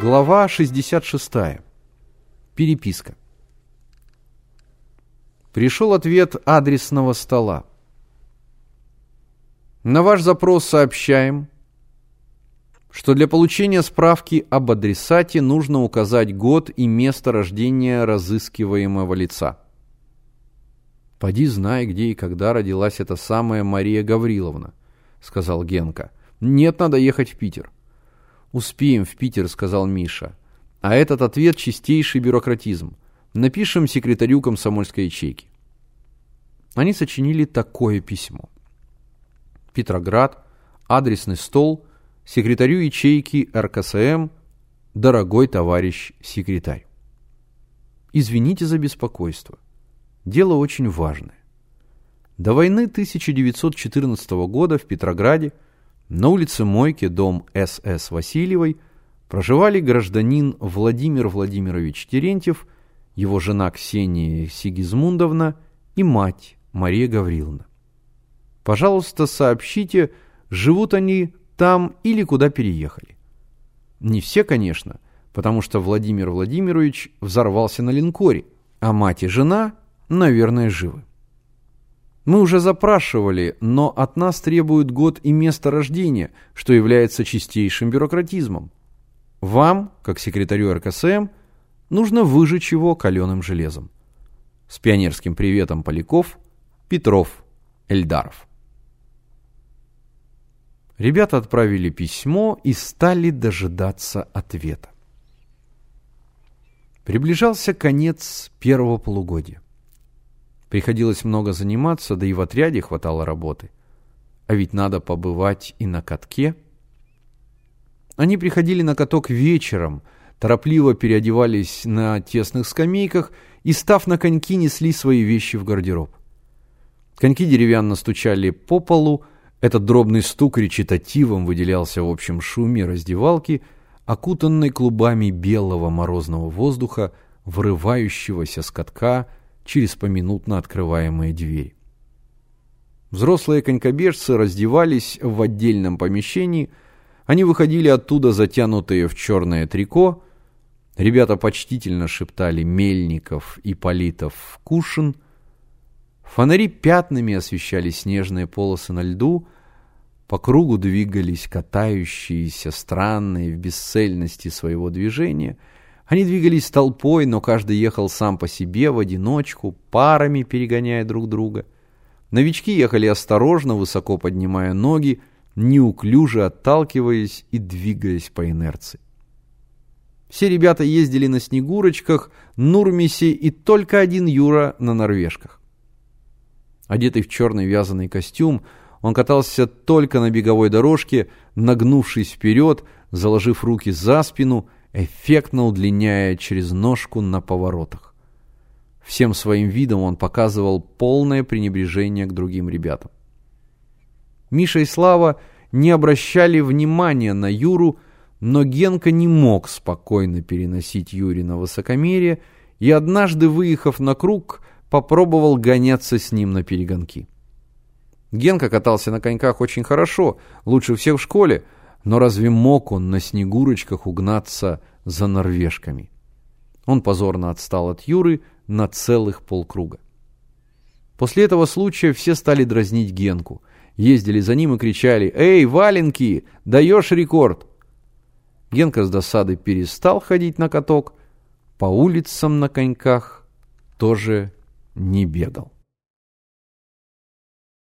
Глава 66. Переписка. Пришел ответ адресного стола. На ваш запрос сообщаем, что для получения справки об адресате нужно указать год и место рождения разыскиваемого лица. «Поди знай, где и когда родилась эта самая Мария Гавриловна», — сказал Генка. «Нет, надо ехать в Питер». «Успеем в Питер», — сказал Миша. А этот ответ — чистейший бюрократизм. Напишем секретарю комсомольской ячейки. Они сочинили такое письмо. Петроград, адресный стол, секретарю ячейки РКСМ, дорогой товарищ секретарь. Извините за беспокойство. Дело очень важное. До войны 1914 года в Петрограде на улице Мойке, дом С.С. Васильевой, проживали гражданин Владимир Владимирович Терентьев, его жена Ксения Сигизмундовна и мать Мария Гавриловна. Пожалуйста, сообщите, живут они там или куда переехали. Не все, конечно, потому что Владимир Владимирович взорвался на линкоре, а мать и жена, наверное, живы. Мы уже запрашивали, но от нас требуют год и место рождения, что является чистейшим бюрократизмом. Вам, как секретарю РКСМ, нужно выжечь его каленым железом. С пионерским приветом Поляков, Петров, Эльдаров. Ребята отправили письмо и стали дожидаться ответа. Приближался конец первого полугодия. Приходилось много заниматься, да и в отряде хватало работы. А ведь надо побывать и на катке. Они приходили на каток вечером, торопливо переодевались на тесных скамейках и, став на коньки, несли свои вещи в гардероб. Коньки деревянно стучали по полу, этот дробный стук речитативом выделялся в общем шуме раздевалки, окутанной клубами белого морозного воздуха, врывающегося с катка через поминутно открываемые двери. Взрослые конькобежцы раздевались в отдельном помещении, они выходили оттуда затянутые в черное трико, ребята почтительно шептали Мельников и Политов Кушин, фонари пятнами освещали снежные полосы на льду, по кругу двигались катающиеся, странные в бесцельности своего движения — они двигались толпой, но каждый ехал сам по себе, в одиночку, парами перегоняя друг друга. Новички ехали осторожно, высоко поднимая ноги, неуклюже отталкиваясь и двигаясь по инерции. Все ребята ездили на снегурочках, Нурмисе и только один Юра на норвежках. Одетый в черный вязаный костюм, он катался только на беговой дорожке, нагнувшись вперед, заложив руки за спину – эффектно удлиняя через ножку на поворотах. Всем своим видом он показывал полное пренебрежение к другим ребятам. Миша и Слава не обращали внимания на Юру, но Генка не мог спокойно переносить Юрина высокомерие и однажды, выехав на круг, попробовал гоняться с ним на перегонки. Генка катался на коньках очень хорошо, лучше всех в школе, но разве мог он на снегурочках угнаться за норвежками? Он позорно отстал от Юры на целых полкруга. После этого случая все стали дразнить Генку. Ездили за ним и кричали «Эй, валенки, даешь рекорд!» Генка с досады перестал ходить на каток, по улицам на коньках тоже не бегал.